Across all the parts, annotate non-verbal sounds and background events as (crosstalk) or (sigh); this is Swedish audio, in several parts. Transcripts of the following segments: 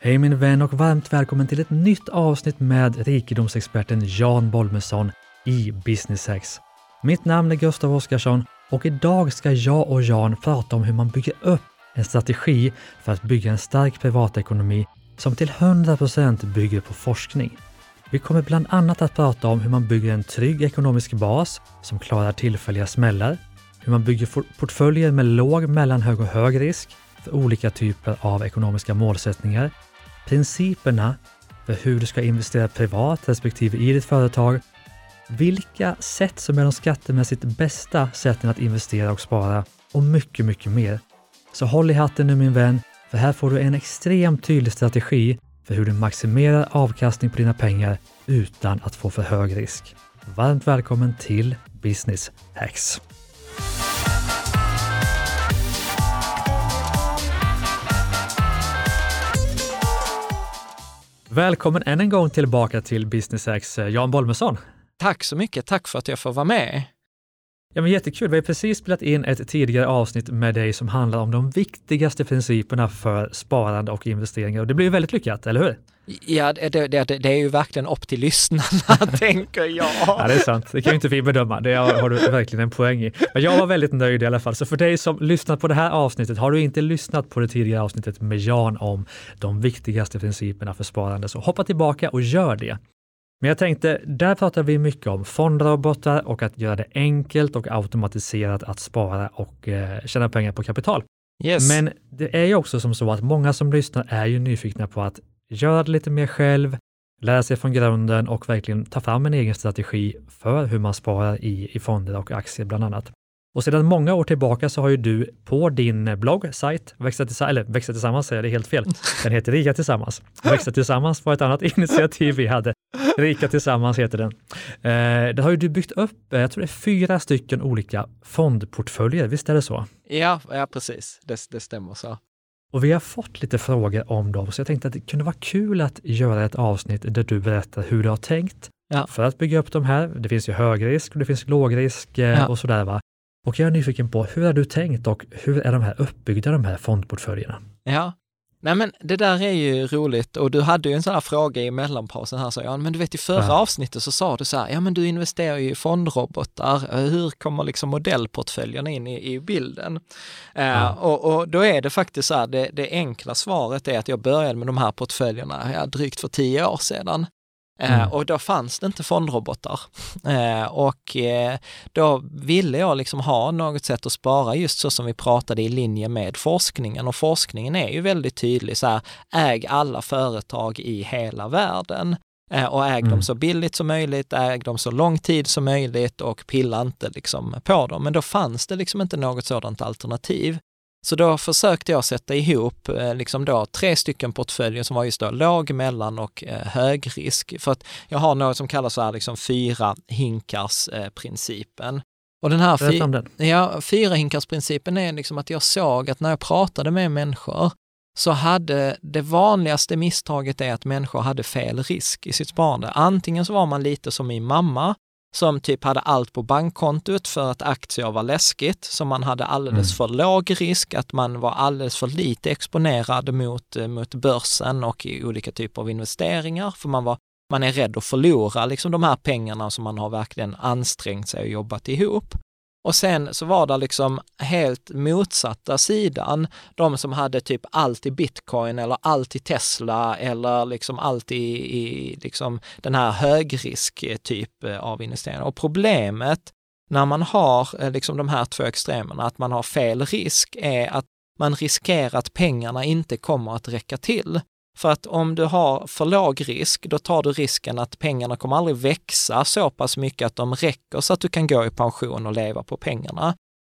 Hej min vän och varmt välkommen till ett nytt avsnitt med rikedomsexperten Jan Bolmesson i Business Hacks. Mitt namn är Gustav Oskarsson och idag ska jag och Jan prata om hur man bygger upp en strategi för att bygga en stark privatekonomi som till 100% bygger på forskning. Vi kommer bland annat att prata om hur man bygger en trygg ekonomisk bas som klarar tillfälliga smällar, hur man bygger portföljer med låg, mellanhög och hög risk för olika typer av ekonomiska målsättningar, principerna för hur du ska investera privat respektive i ditt företag, vilka sätt som är de skattemässigt bästa sätten att investera och spara och mycket, mycket mer. Så håll i hatten nu min vän, för här får du en extremt tydlig strategi för hur du maximerar avkastning på dina pengar utan att få för hög risk. Varmt välkommen till Business Hacks! Välkommen än en gång tillbaka till Business Hacks, eh, Jan Bolmesson. Tack så mycket. Tack för att jag får vara med. Ja, men jättekul. Vi har precis spelat in ett tidigare avsnitt med dig som handlar om de viktigaste principerna för sparande och investeringar och det blir väldigt lyckat, eller hur? Ja, det, det, det, är ju verkligen upp till lyssnarna, (laughs) tänker jag. Ja, det är sant. Det kan ju inte vi bedöma. Det har du verkligen en poäng i. Men jag var väldigt nöjd i alla fall. Så för dig som lyssnat på det här avsnittet, har du inte lyssnat på det tidigare avsnittet med Jan om de viktigaste principerna för sparande, så hoppa tillbaka och gör det. Men jag tänkte, där pratar vi mycket om fondrobotar och att göra det enkelt och automatiserat att spara och eh, tjäna pengar på kapital. Yes. Men det är ju också som så att många som lyssnar är ju nyfikna på att göra det lite mer själv, lära sig från grunden och verkligen ta fram en egen strategi för hur man sparar i, i fonder och aktier bland annat. Och sedan många år tillbaka så har ju du på din blogg, sajt, Växa, tillsammans, eller Växa tillsammans säger det helt fel. Den heter Rika tillsammans. Växa tillsammans var ett annat (laughs) initiativ vi hade. Rika tillsammans heter den. Eh, där har ju du byggt upp, eh, jag tror det är fyra stycken olika fondportföljer, visst är det så? Ja, ja precis. Det, det stämmer så. Och vi har fått lite frågor om dem, så jag tänkte att det kunde vara kul att göra ett avsnitt där du berättar hur du har tänkt ja. för att bygga upp de här. Det finns ju högrisk och det finns lågrisk eh, ja. och sådär. Va? Och jag är nyfiken på, hur har du tänkt och hur är de här uppbyggda, de här fondportföljerna? Ja, Nej men det där är ju roligt och du hade ju en sån här fråga i mellanpausen här, sa jag, men du vet i förra ja. avsnittet så sa du så här, ja men du investerar ju i fondrobotar, hur kommer liksom modellportföljerna in i, i bilden? Ja. Uh, och, och, då är det faktiskt så här, det, det enkla svaret är att jag började med de här portföljerna ja, drygt för tio år sedan. Eh, mm. och då fanns det inte fondrobotar. (laughs) Eh, och eh, då ville jag liksom ha något sätt att spara just så som vi pratade i linje med forskningen. Och forskningen är ju väldigt tydlig så här, äg alla företag i hela världen och äg mm. dem så billigt som möjligt, äg dem så lång tid som möjligt och pilla inte liksom på dem. Men då fanns det liksom inte något sådant alternativ. Så då försökte jag sätta ihop eh, liksom då tre stycken portföljer som var just då låg, mellan och eh, hög risk. För att jag har något som kallas så här liksom fyra hinkars-principen. Eh, och den här fy ja, fyra hinkars-principen är liksom att jag såg att när jag pratade med människor så hade det vanligaste misstaget är att människor hade fel risk i sitt sparande. Antingen så var man lite som min mamma, som typ hade allt på bankkontot för att aktier var läskigt, så man hade alldeles mm. för låg risk, att man var alldeles för lite exponerad mot, eh, mot börsen och i olika typer av investeringar, för man, var, man är rädd att förlora liksom de här pengarna som man har verkligen ansträngt sig och jobbat ihop. Och sen så var det liksom helt motsatta sidan, de som hade typ allt i bitcoin eller allt i Tesla eller liksom allt i, i liksom den här högrisk eh, typ eh, av investeringar. Och problemet när man har eh, liksom de här två extremerna, att man har fel risk, är att man riskerar att pengarna inte kommer att räcka till. För att om du har för låg risk, då tar du risken att pengarna kommer aldrig växa så pass mycket att de räcker så att du kan gå i pension och leva på pengarna.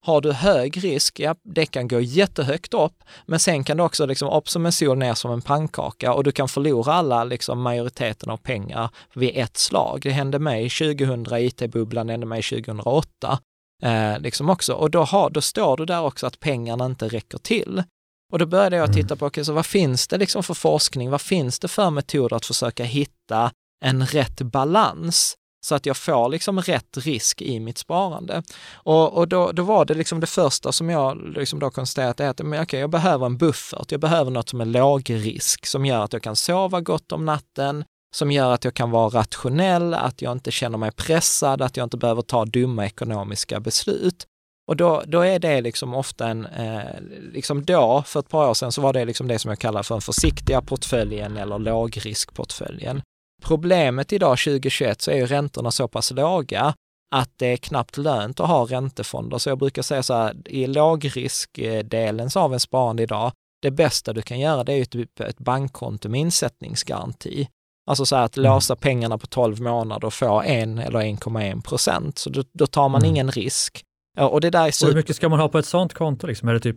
Har du hög risk, ja, det kan gå jättehögt upp, men sen kan det också liksom upp som en sol, ner som en pannkaka och du kan förlora alla, liksom majoriteten av pengar vid ett slag. Det hände mig 2000, IT-bubblan hände mig 2008. Eh, liksom också. Och då, har, då står du där också att pengarna inte räcker till. Och då började jag titta på, okay, så vad finns det liksom för forskning? Vad finns det för metoder att försöka hitta en rätt balans så att jag får liksom rätt risk i mitt sparande. Och, och då, då var det liksom det första som jag liksom då konstaterade att men okay, jag behöver en buffert, jag behöver något som är låg risk, som gör att jag kan sova gott om natten, som gör att jag kan vara rationell, att jag inte känner mig pressad, att jag inte behöver ta dumma ekonomiska beslut. Och då, då är det liksom ofta en, eh, liksom då, för ett par år sedan, så var det liksom det som jag kallar för den försiktiga portföljen eller lågriskportföljen. Problemet idag 2021 så är ju räntorna så pass låga att det är knappt lönt att ha räntefonder. Så jag brukar säga så här, i lågriskdelen av en sparande idag, det bästa du kan göra det är ju typ ett bankkonto med insättningsgaranti. Alltså så här att mm. låsa pengarna på 12 månader och få 1 eller 1,1 procent. Så då, då, tar man mm. ingen risk. Och det där är super... hur mycket ska man ha på ett sånt konto? Liksom? Är det typ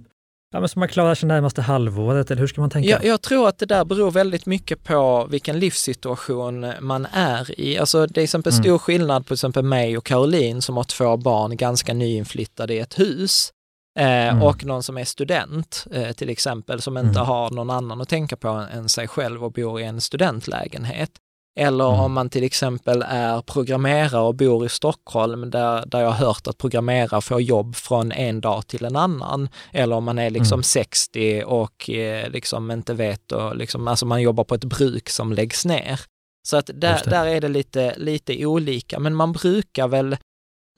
Ja, men ska man klara sig närmaste halvåret eller hur ska man tänka? Jag, jag, tror att det där beror väldigt mycket på vilken livssituation man är i. Alltså det är exempel mm. stor skillnad på exempel mig och Caroline som har två barn ganska nyinflyttade i ett hus. Eh, mm. Och någon som är student eh, till exempel som inte mm. har någon annan att tänka på än sig själv och bor i en studentlägenhet. Eller mm. om man till exempel är programmerare och bor i Stockholm där, där jag har hört att programmerare får jobb från en dag till en annan. Eller om man är liksom mm. 60 och eh, liksom inte vet, och liksom, alltså man jobbar på ett bruk som läggs ner. Så att där, där är det lite, lite olika, men man brukar väl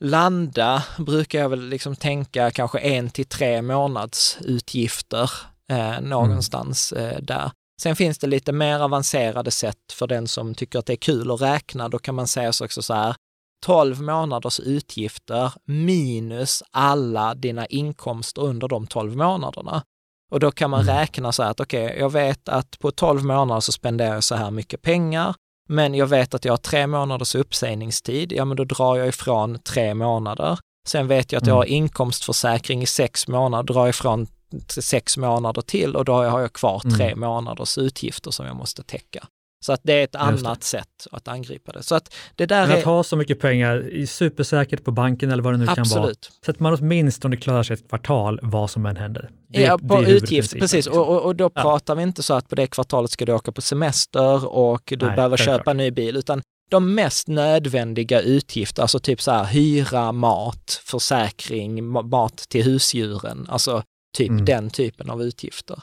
landa, brukar jag väl liksom tänka kanske en till tre månads utgifter eh, någonstans mm. eh, där. Sen finns det lite mer avancerade sätt för den som tycker att det är kul att räkna. Då kan man säga så också så här, 12 månaders utgifter minus alla dina inkomster under de 12 månaderna. Och då kan man mm. räkna så här att okej, okay, jag vet att på 12 månader så spenderar jag så här mycket pengar, men jag vet att jag har tre månaders uppsägningstid, ja men då drar jag ifrån tre månader. Sen vet jag att jag mm. har inkomstförsäkring i sex månader, drar ifrån sex månader till och då har jag kvar tre mm. månaders utgifter som jag måste täcka. Så att det är ett annat sätt att angripa det. Så att det där Men att ha så mycket pengar är supersäkert på banken eller vad det nu Absolut. kan vara. Så att man åtminstone klarar sig ett kvartal vad som än händer. Det, ja, på utgift, precis. Och, och, och, då ja. pratar vi inte så att på det kvartalet ska du åka på semester och du Nej, behöver köpa en ny bil, utan de mest nödvändiga utgifter, alltså typ så här hyra, mat, försäkring, mat till husdjuren, alltså Typ mm. den typen av utgifter.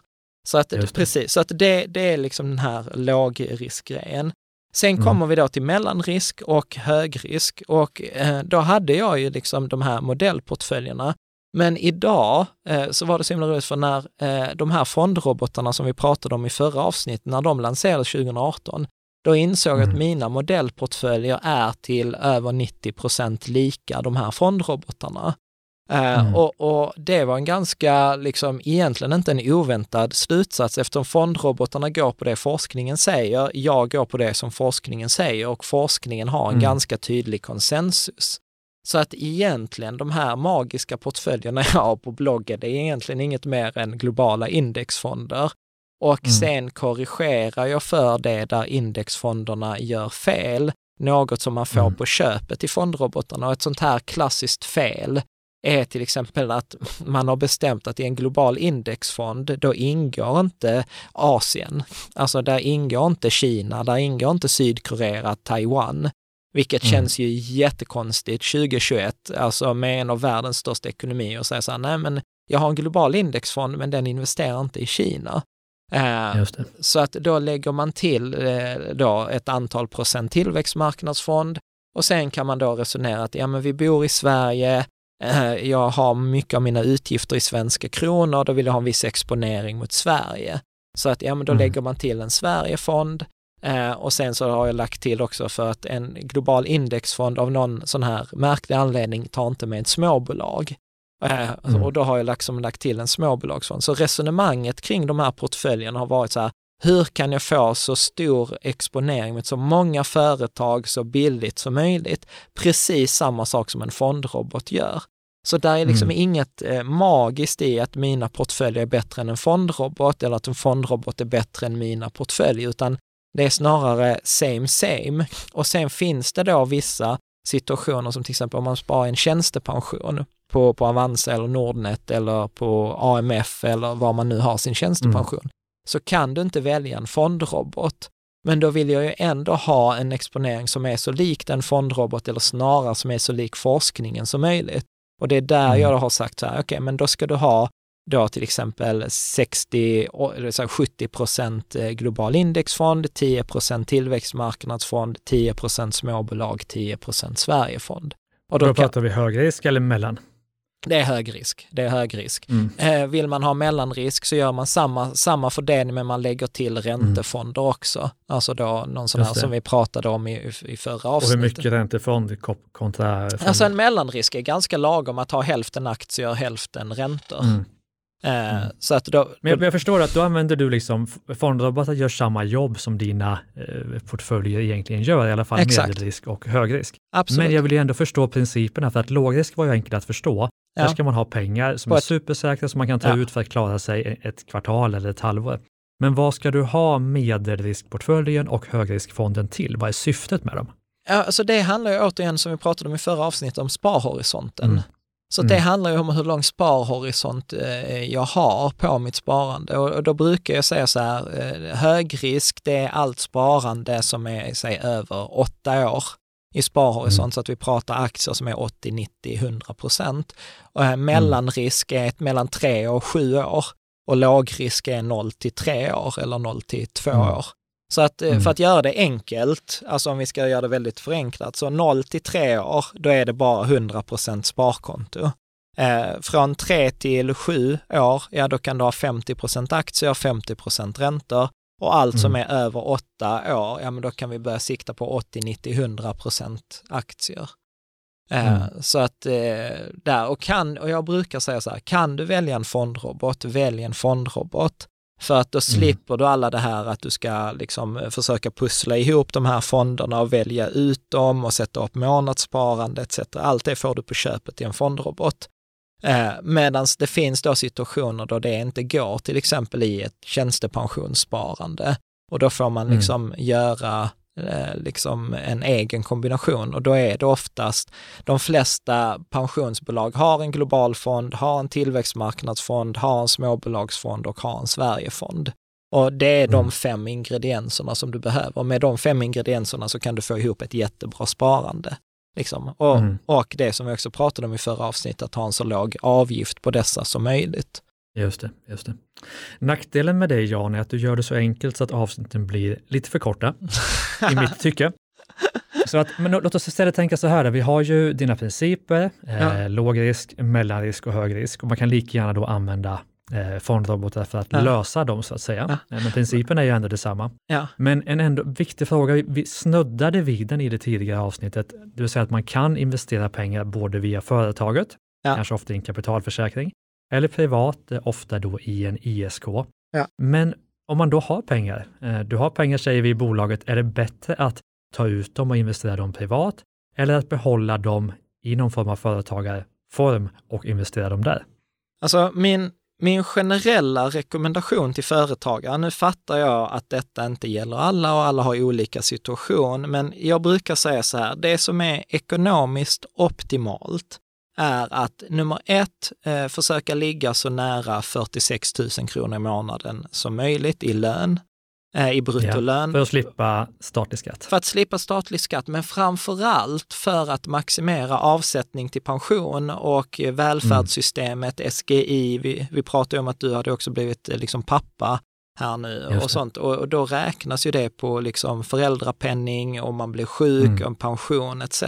Så att, precis, så att det, det är liksom den här lågriskgrejen. Sen mm. kommer vi då till mellanrisk och högrisk och eh, då hade jag ju liksom de här modellportföljerna. Men idag eh, så var det så himla roligt för när eh, de här fondrobotarna som vi pratade om i förra avsnittet, när de lanserades 2018, då insåg jag mm. att mina modellportföljer är till över 90 procent lika de här fondrobotarna. Eh, mm. och, och, det var en ganska, liksom egentligen inte en oväntad slutsats eftersom fondrobotarna går på det forskningen säger, jag går på det som forskningen säger och forskningen har en mm. ganska tydlig konsensus. Så att egentligen de här magiska portföljerna (laughs) jag har på bloggen, det är egentligen inget mer än globala indexfonder. Och mm. sen korrigerar jag för det där indexfonderna gör fel, något som man får mm. på köpet i fondrobotarna. Och ett sånt här klassiskt fel, är till exempel att man har bestämt att i en global indexfond, då ingår inte Asien. Alltså där ingår inte Kina, där ingår inte Sydkorea, Taiwan. Vilket mm. känns ju jättekonstigt 2021, alltså med en av världens största ekonomier och säga så här, nej men jag har en global indexfond men den investerar inte i Kina. Eh, så att då lägger man till eh, då ett antal procent tillväxtmarknadsfond och sen kan man då resonera att ja men vi bor i Sverige, jag har mycket av mina utgifter i svenska kronor, då vill jag ha en viss exponering mot Sverige. Så att ja, men då mm. lägger man till en Sverigefond eh, och sen så har jag lagt till också för att en global indexfond av någon sån här märklig anledning tar inte med ett småbolag. Eh, mm. Och då har jag liksom lagt till en småbolagsfond. Så resonemanget kring de här portföljerna har varit så här, hur kan jag få så stor exponering med så många företag så billigt som möjligt? Precis samma sak som en fondrobot gör. Så där är liksom mm. inget eh, magiskt i att mina portföljer är bättre än en fondrobot eller att en fondrobot är bättre än mina portföljer, utan det är snarare same same. Och sen finns det då vissa situationer som till exempel om man sparar en tjänstepension på, på Avanza eller Nordnet eller på AMF eller var man nu har sin tjänstepension, mm. så kan du inte välja en fondrobot Men då vill jag ju ändå ha en exponering som är så lik en fondrobot eller snarare som är så lik forskningen som möjligt. Och det är där mm. jag har sagt så här, okej, okay, men då ska du ha då till exempel 60, 70 procent eh, global indexfond, 10 procent tillväxtmarknadsfond, 10 procent småbolag, 10 procent Sverigefond. Och då, då pratar vi hög risk eller mellan? Det är hög risk. Det är hög risk. Mm. Eh, vill man ha mellanrisk så gör man samma, samma fördelning men man lägger till räntefonder mm. också. Alltså då någon sån här som vi pratade om i, i förra avsnittet. Och hur mycket räntefond kontra fond? Alltså en mellanrisk är ganska lagom att ha hälften aktier, hälften räntor. Mm. Eh, mm. så att då, men, jag, men jag förstår att då använder du liksom fondrobotar gör samma jobb som dina eh, portföljer egentligen gör, i alla fall Exakt. medelrisk och högrisk. Absolut. Men jag vill ju ändå förstå principerna, för att lågrisk var ju enkelt att förstå. Ja. Där ska man ha pengar som På är supersäkra som man kan ta ja. ut för att klara sig ett kvartal eller ett halvår. Men vad ska du ha medelriskportföljen och högriskfonden till? Vad är syftet med dem? Ja, alltså det handlar ju återigen, som vi pratade om i förra avsnittet, om sparhorisonten. Mm. Så mm. det handlar ju om hur lång sparhorisont eh, jag har på mitt sparande och, då brukar jag säga så här, eh, högrisk det är allt sparande som är, säg över åtta år i sparhorisont, mm. så att vi pratar aktier som är 80, 90, 100 procent. Mm. mellanrisk är ett mellan tre och sju år och lågrisk är 0 till 3 år eller 0 till 2 mm. år. Så att eh, mm. för att göra det enkelt, alltså om vi ska göra det väldigt förenklat, så 0 till 3 år, då är det bara 100 procent sparkonto. Eh, från 3 till 7 år, ja då kan du ha 50 procent aktier, 50 procent räntor. Och allt mm. som är över 8 år, ja men då kan vi börja sikta på 80, 90, 100 procent aktier. Eh, mm. Så att eh, där, och kan, och jag brukar säga så här, kan du välja en fondrobot, välj en fondrobot. För att då mm. slipper mm. du alla det här att du ska liksom eh, försöka pussla ihop de här fonderna och välja ut dem och sätta upp månadssparande etc. Allt det får du på köpet i en fondrobot. Eh, Medan det finns då situationer då det inte går, till exempel i ett tjänstepensionssparande. Och då får man mm. liksom mm. göra Eh, liksom en egen kombination och då är det oftast de flesta pensionsbolag har en global fond, har en tillväxtmarknadsfond, har en småbolagsfond och har en Sverigefond. Och det är de mm. fem ingredienserna som du behöver. Med de fem ingredienserna så kan du få ihop ett jättebra sparande. Liksom. Och, mm. och det som vi också pratade om i förra avsnittet, att ha en så låg avgift på dessa som möjligt. Just det, just det. Nackdelen med dig Jan är att du gör det så enkelt så att avsnitten blir lite för korta, (laughs) i mitt tycke. Så att, men låt oss istället tänka så här, vi har ju dina principer, ja. eh, låg risk, mellanrisk och hög risk och man kan lika gärna då använda eh, fondrobotar för att ja. lösa dem så att säga. Ja. Eh, men principen är ju ändå detsamma. Ja. Men en ändå viktig fråga, vi snuddade vid den i det tidigare avsnittet, det vill säga att man kan investera pengar både via företaget, kanske ofta i en kapitalförsäkring, eller privat, eh, ofta då i en ISK. Ja. Men om man då har pengar, eh, du har pengar säger vi i bolaget, är det bättre att ta ut dem och investera dem privat eller att behålla dem i någon form av företagarform och investera dem där? Alltså min, min generella rekommendation till företagare, nu fattar jag att detta inte gäller alla och alla har olika situation, men jag brukar säga så här, det som är ekonomiskt optimalt, är att nummer ett, eh, försöka ligga så nära 46 000 kronor i månaden som möjligt i lön, i bruttolön. Ja, för att slippa statlig skatt. För att slippa statlig skatt, men framför allt för att maximera avsättning till pension och välfärdssystemet, mm. SGI. Vi, vi pratade om att du hade också blivit eh, liksom pappa här nu och sånt. Och, och, då räknas ju det på liksom föräldrapenning, om man blir sjuk, mm. om pension etc.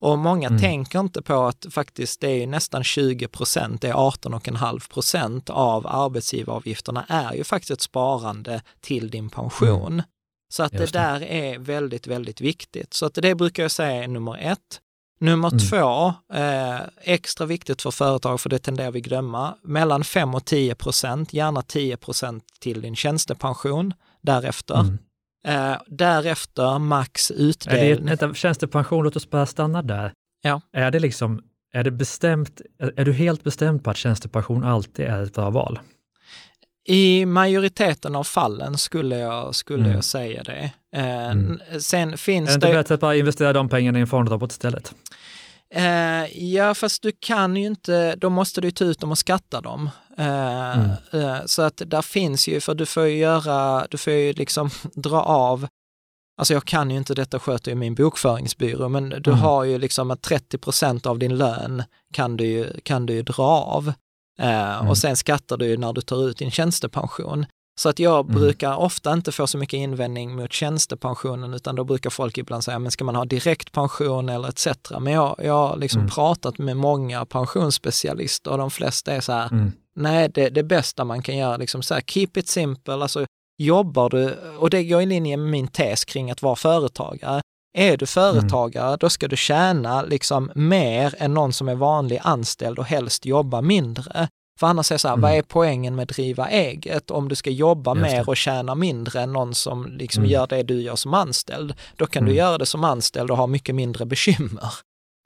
Och många mm. tänker inte på att faktiskt det är nästan 20 procent, det är 18,5 procent av arbetsgivaravgifterna är ju faktiskt ett sparande till din pension. Mm. Så att det, det där är väldigt, väldigt viktigt. Så att det brukar jag säga är nummer ett. Nummer mm. två, eh, extra viktigt för företag, för det tenderar vi glömma, mellan 5 och 10 procent, gärna 10 procent till din tjänstepension därefter. Mm. Eh, därefter max utdelning. Är det, tjänstepension, låt oss bara stanna där. Ja. Är det liksom, är det bestämt, är du helt bestämd på att tjänstepension alltid är ett bra val? I majoriteten av fallen skulle jag, skulle mm. jag säga det. Eh, mm. Sen finns är det inte bättre att bara investera de pengarna i en fondrobot istället? Eh, ja, fast du kan ju inte, då måste du ta ut dem och skatta dem. Eh, mm. Eh, så att där finns ju, för du får ju göra, du får ju liksom (laughs) dra av Alltså jag kan ju inte detta, sköter ju min bokföringsbyrå, men du mm. har ju liksom att 30 procent av din lön kan du ju, kan du ju dra av. Eh, mm. Och sen skattar du ju när du tar ut din tjänstepension. Så att jag mm. brukar ofta inte få så mycket invändning mot tjänstepensionen, utan då brukar folk ibland säga, men ska man ha direktpension eller etc. Men jag, jag har liksom mm. pratat med många pensionsspecialister och de flesta är så här. Nej, det, det bästa man kan göra, liksom så här, keep it simple, alltså jobbar du, och det går i linje med min tes kring att vara företagare, är du företagare, mm. då ska du tjäna liksom mer än någon som är vanlig anställd och helst jobba mindre. För annars är det så här, mm. vad är poängen med att driva eget? Om du ska jobba mer och tjäna mindre än någon som liksom mm. gör det du gör som anställd, då kan du mm. göra det som anställd och ha mycket mindre bekymmer.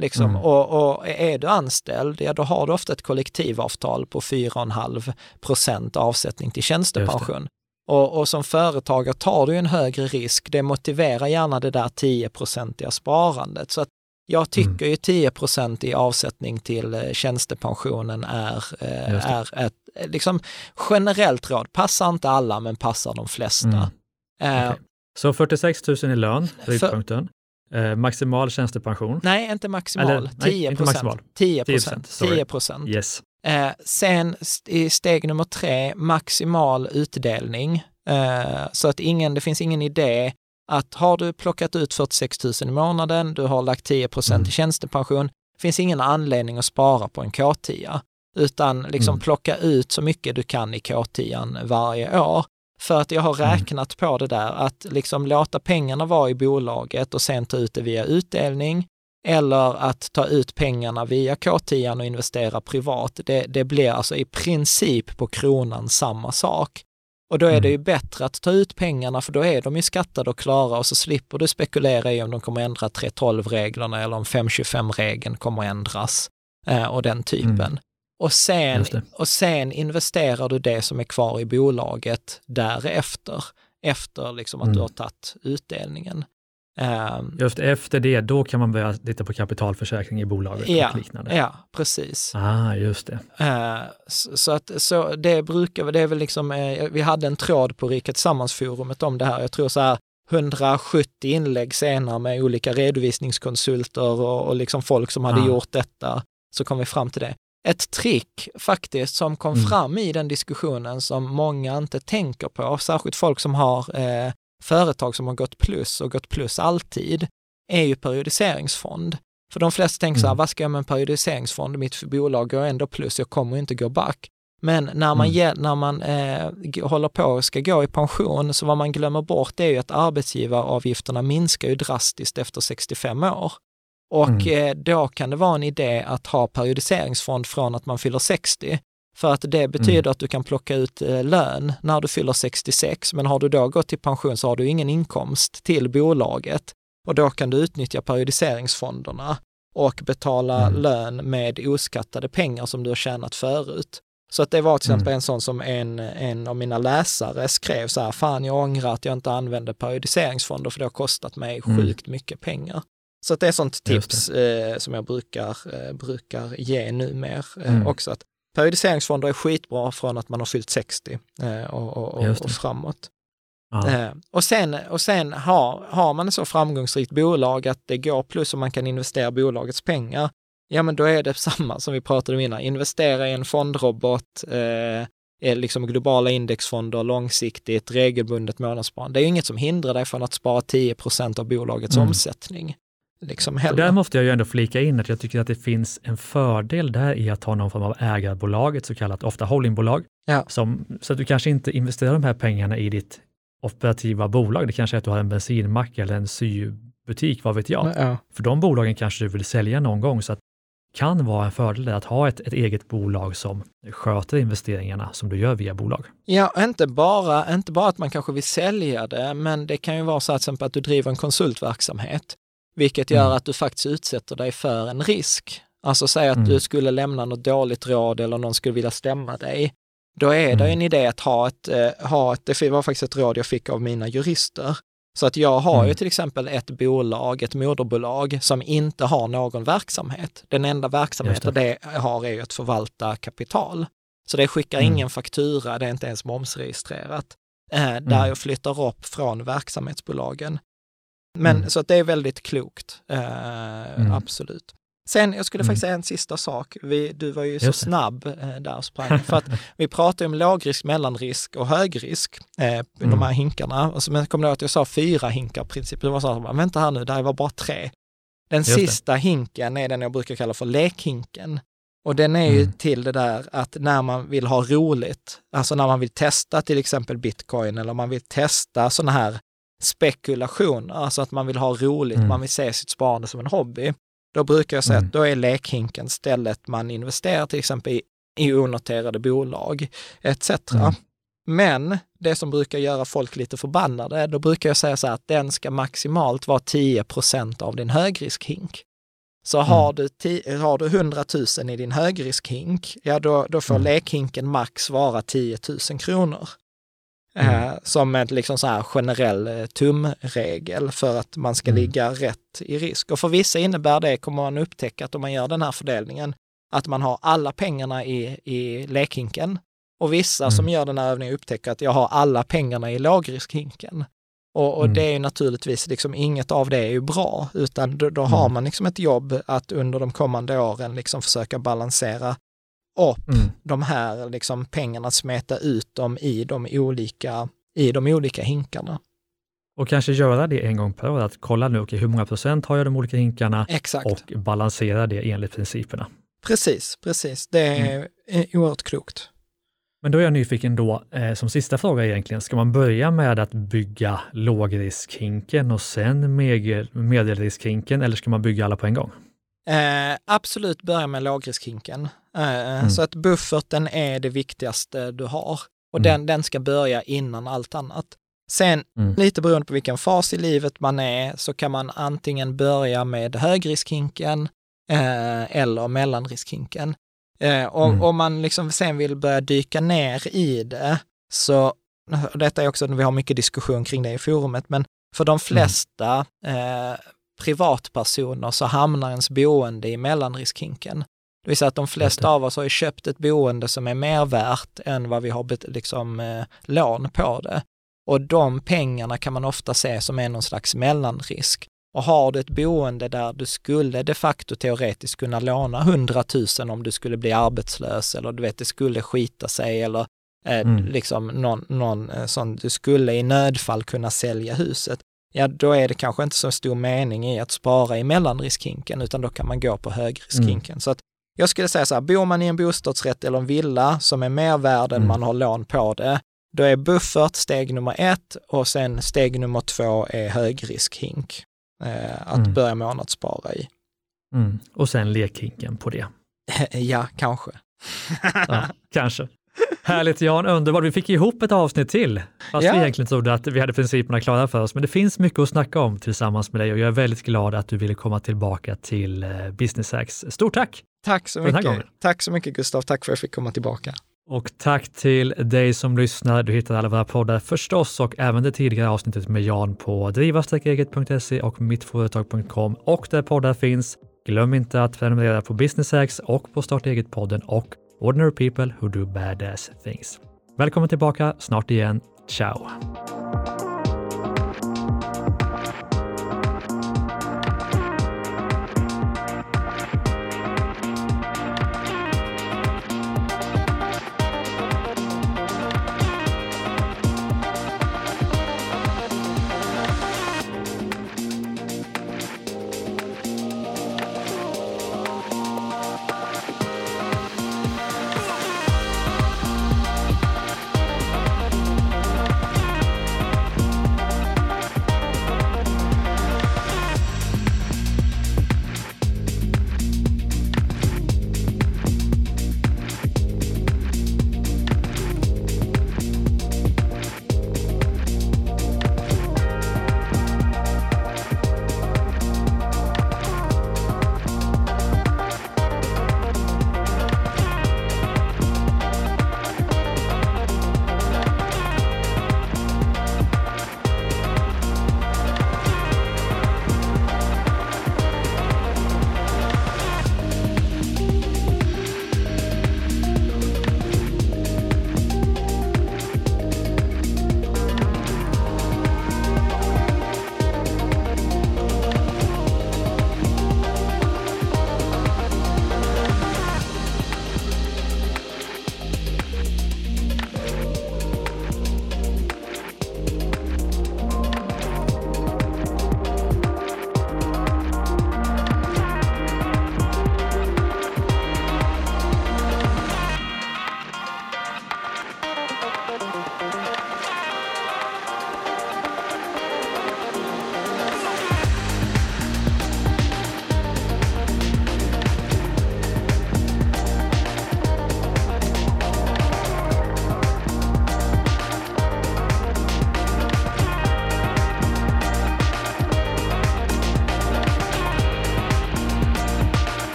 Liksom. Mm. Och, och, är du anställd, ja då har du ofta ett kollektivavtal på 4,5 procent avsättning till tjänstepension. Och, och, som företagare tar du en högre risk. Det motiverar gärna det där 10-procentiga sparandet. Så att jag tycker mm. ju 10 procent i avsättning till eh, tjänstepensionen är, eh, är ett eh, liksom, generellt råd. Passar inte alla, men passar de flesta. Mm. Okay. Så 46 000 i lön, riktpunkten. Eh, maximal tjänstepension? Nej, inte maximal. Eller, 10 procent. 10 procent. 10 procent. Yes. Eh, sen i steg nummer tre, maximal utdelning. Eh, så att ingen, det finns ingen idé att har du plockat ut 46 000 i månaden, du har lagt 10 procent mm. i tjänstepension, finns ingen anledning att spara på en K10, utan liksom mm. plocka ut så mycket du kan i K10 varje år. För att jag har mm. räknat på det där, att liksom låta pengarna vara i bolaget och sen ta ut det via utdelning, eller att ta ut pengarna via K10 och investera privat. Det, det blir alltså i princip på kronan samma sak. Och då är det ju mm. bättre att ta ut pengarna för då är de ju skattade och klara och så slipper du spekulera i om de kommer ändra 3.12-reglerna eller om 5.25-regeln kommer ändras eh, och den typen. Mm. Och, sen, och sen investerar du det som är kvar i bolaget därefter, efter liksom att mm. du har tagit utdelningen. Um, Just efter det, då kan man börja titta på kapitalförsäkring i bolaget ja, och liknande. Ja, precis. Ah, just det. Uh, så, så, att så det brukar, det är väl liksom, uh, vi hade en tråd på Riket Sammansforumet om det här. Jag tror så här 170 inlägg senare med olika redovisningskonsulter och, och liksom folk som hade ah. gjort detta, så kom vi fram till det. Ett trick faktiskt som kom mm. fram i den diskussionen som många inte tänker på, särskilt folk som har eh, företag som har gått plus och gått plus alltid, är ju periodiseringsfond. För de flesta tänker så här, mm. vad ska jag med en periodiseringsfond? Mitt bolag går ändå plus, jag kommer inte gå back. Men när man, mm. när man eh, håller på och ska gå i pension, så vad man glömmer bort är ju att arbetsgivaravgifterna minskar ju drastiskt efter 65 år. Och mm. eh, då kan det vara en idé att ha periodiseringsfond från att man fyller 60. För att det betyder mm. att du kan plocka ut eh, lön när du fyller 66, men har du då gått i pension så har du ingen inkomst till bolaget och då kan du utnyttja periodiseringsfonderna och betala mm. lön med oskattade pengar som du har tjänat förut. Så att det var till exempel mm. en sån som en, en av mina läsare skrev så här, fan jag ångrar att jag inte använde periodiseringsfonder för det har kostat mig mm. sjukt mycket pengar. Så det är sånt tips eh, som jag brukar, eh, brukar ge numera eh, mm. också, att Periodiseringsfonder är skitbra från att man har fyllt 60 eh, och, och, och, framåt. Ja. Eh, och sen, och sen har, har man ett så framgångsrikt bolag att det går plus och man kan investera bolagets pengar, ja men då är det (laughs) samma som vi pratade om innan, investera i en fondrobot, eh, liksom globala indexfonder långsiktigt, regelbundet månadssparande. Det är ju inget som hindrar dig från att spara 10 procent av bolagets mm. omsättning. Liksom heller. Där måste jag ju ändå flika in att jag tycker att det finns en fördel där i att ha någon form av ägarbolag, ett så kallat ofta holdingbolag, ja. som, så att du kanske inte investerar de här pengarna i ditt operativa bolag. Det kanske är att du har en bensinmack eller en sybutik, vad vet jag. Ja. För de bolagen kanske du vill sälja någon gång, så att det kan vara en fördel att ha ett, ett eget bolag som sköter investeringarna som du gör via bolag. Ja, inte bara, inte bara att man kanske vill sälja det, men det kan ju vara så att, att du driver en konsultverksamhet vilket gör mm. att du faktiskt utsätter dig för en risk. Alltså säg att mm. du skulle lämna något dåligt råd eller någon skulle vilja stämma dig. Då är det mm. en idé att ha ett, eh, ha ett, det var faktiskt ett råd jag fick av mina jurister. Så att jag har ju mm. till exempel ett bolag, ett moderbolag, som inte har någon verksamhet. Den enda verksamheten det. det har är ju att förvalta kapital. Så det skickar Mm. ingen faktura, det är inte ens momsregistrerat. Eh, där Mm. jag flyttar upp från verksamhetsbolagen. Men Mm. så att det är väldigt klokt, eh, Mm. absolut. Sen, jag skulle Mm. faktiskt säga en sista sak. Vi, du var ju så det. snabb eh, där sprang. För att (laughs) vi pratar ju om lågrisk, mellanrisk och högrisk, eh, de Mm. här hinkarna. Och så, men kommer du ihåg att jag sa fyra hinkar princip? Det var så här, vänta här nu, det här var bara tre. Den Just det. sista hinken är den jag brukar kalla för lekhinken. Och den är ju Mm. till det där att när man vill ha roligt, alltså när man vill testa till exempel bitcoin eller man vill testa sådana här spekulationer, alltså att man vill ha roligt, Mm. man vill se sitt sparande som en hobby. Då brukar jag säga Mm. att då är lekhinken stället man investerar till exempel i, i onoterade bolag etc. Mm. Men det som brukar göra folk lite förbannade, då brukar jag säga så här att den ska maximalt vara 10% av din högriskhink. Så Mm. har, du ti- har du 100 000 i din högriskhink, ja då, då får Mm. lekhinken max vara 10 000 kronor. Mm. Eh, som en liksom så här generell eh, tumregel för att man ska Mm. ligga rätt i risk. Och för vissa innebär det, kommer man upptäcka att om man gör den här fördelningen, att man har alla pengarna i, i lekhinken. Och vissa Mm. som gör den här övningen upptäcker att jag har alla pengarna i lågriskhinken. Och, och Mm. det är ju naturligtvis, liksom, inget av det är ju bra, utan då, då har man liksom ett jobb att under de kommande åren liksom försöka balansera upp Mm. de här liksom pengarna, smeta ut dem i de olika, i de olika hinkarna. Och kanske göra det en gång per år, att kolla nu, okej, hur många procent har jag de olika hinkarna Exakt. och balansera det enligt principerna. Precis, precis. Det är Mm. är oerhört klokt. Men då är jag nyfiken då, eh, som sista fråga egentligen, ska man börja med att bygga lågriskhinken och sen medel, medelriskhinken eller ska man bygga alla på en gång? Eh, absolut börja med lågriskhinken. Eh, Mm. Så att bufferten är det viktigaste du har. Och Mm. den, den ska börja innan allt annat. Sen, Mm. lite beroende på vilken fas i livet man är, så kan man antingen börja med högriskhinken eh, eller mellanriskhinken. Eh, och Mm. om man liksom sen vill börja dyka ner i det, så, och detta är också, vi har mycket diskussion kring det i forumet, men för de flesta eh, privatpersoner så hamnar ens boende i mellanriskhinken. Det vill säga att de flesta av oss har ju köpt ett boende som är mer värt än vad vi har liksom, eh, lån på det. Och de pengarna kan man ofta se som är någon slags mellanrisk. Och har du ett boende där du skulle de facto teoretiskt kunna låna 100 000 om du skulle bli arbetslös eller du vet, det skulle skita sig eller eh, Mm. liksom någon, någon eh, sån, du skulle i nödfall kunna sälja huset. Ja, då är det kanske inte så stor mening i att spara i mellanriskhinken, utan då kan man gå på högriskhinken. Så att jag skulle säga så här, bor man i en bostadsrätt eller en villa som är mer värd än Mm. man har lån på det, då är buffert steg nummer ett och sen steg nummer två är högriskhink. Eh, att Mm. börja månadsspara i. Mm. Och sen lekhinken på det. (laughs) ja, kanske. Ja, kanske. Härligt Jan, underbart. Vi fick ihop ett avsnitt till, fast Ja. vi egentligen trodde att vi hade principerna klara för oss. Men det finns mycket att snacka om tillsammans med dig och jag är väldigt glad att du ville komma tillbaka till eh, Business Hacks. Stort tack! Tack så mycket. Tack så mycket Gustav, tack för att jag fick komma tillbaka. Och tack till dig som lyssnar. Du hittar alla våra poddar förstås och även det tidigare avsnittet med Jan på driva-eget.se och mittföretag.com och där poddar finns. Glöm inte att prenumerera på Business Hacks och på Starta Eget-podden och Ordinary People Who Do Badass Things. Välkommen tillbaka snart igen. Ciao!